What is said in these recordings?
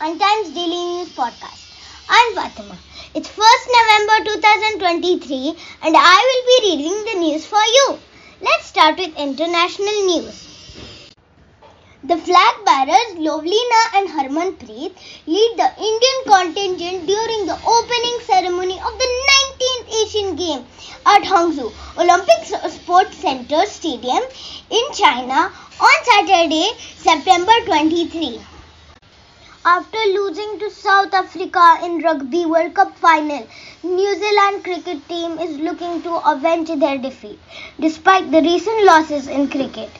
podcast. I'm Fatima. It's 1st November 2023 and I will be reading the news for you. Let's start with international news. The flag bearers Lovlina and Harmanpreet lead the Indian contingent during the opening ceremony of the 19th Asian Games at Hangzhou Olympic Sports Center Stadium in China on Saturday, September 23. After losing to South Africa in Rugby World Cup final, New Zealand cricket team is looking to avenge their defeat despite the recent losses in cricket.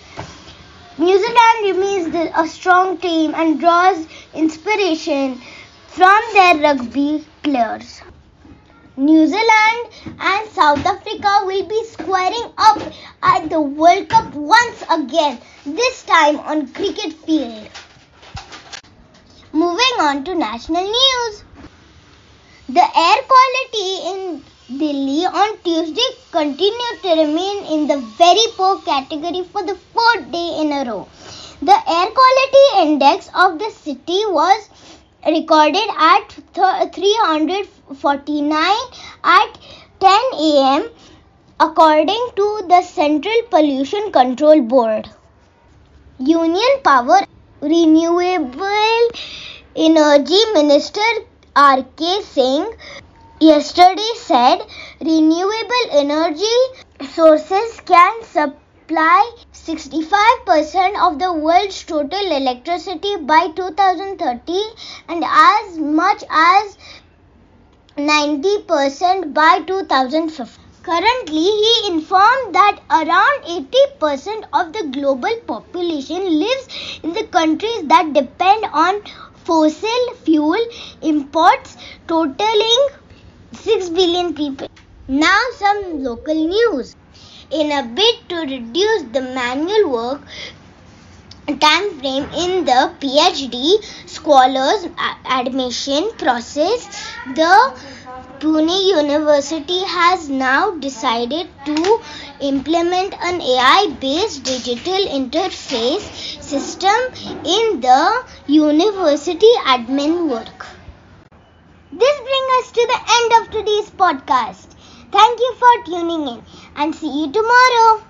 New Zealand remains a strong team and draws inspiration from their rugby players. New Zealand and South Africa will be squaring up at the World Cup once again, this time on cricket field. Moving on to national news. The air quality in Delhi on Tuesday continued to remain in the very poor category for the fourth day in a row. The air quality index of the city was recorded at 349 at 10 am according to the Central Pollution Control Board. Union Power Renewable Energy Minister R.K. Singh yesterday said renewable energy sources can supply 65% of the world's total electricity by 2030 and as much as 90% by 2050. Currently, he informed that around 80% of the global population lives in the countries that depend on fossil fuel imports, totaling 6 billion people. Now, some local news. In a bid to reduce the manual work time frame in the PhD scholars admission process, the Pune University has now decided to implement an AI based digital interface system in the university admin work. This brings us to the end of today's podcast. Thank you for tuning in and see you tomorrow.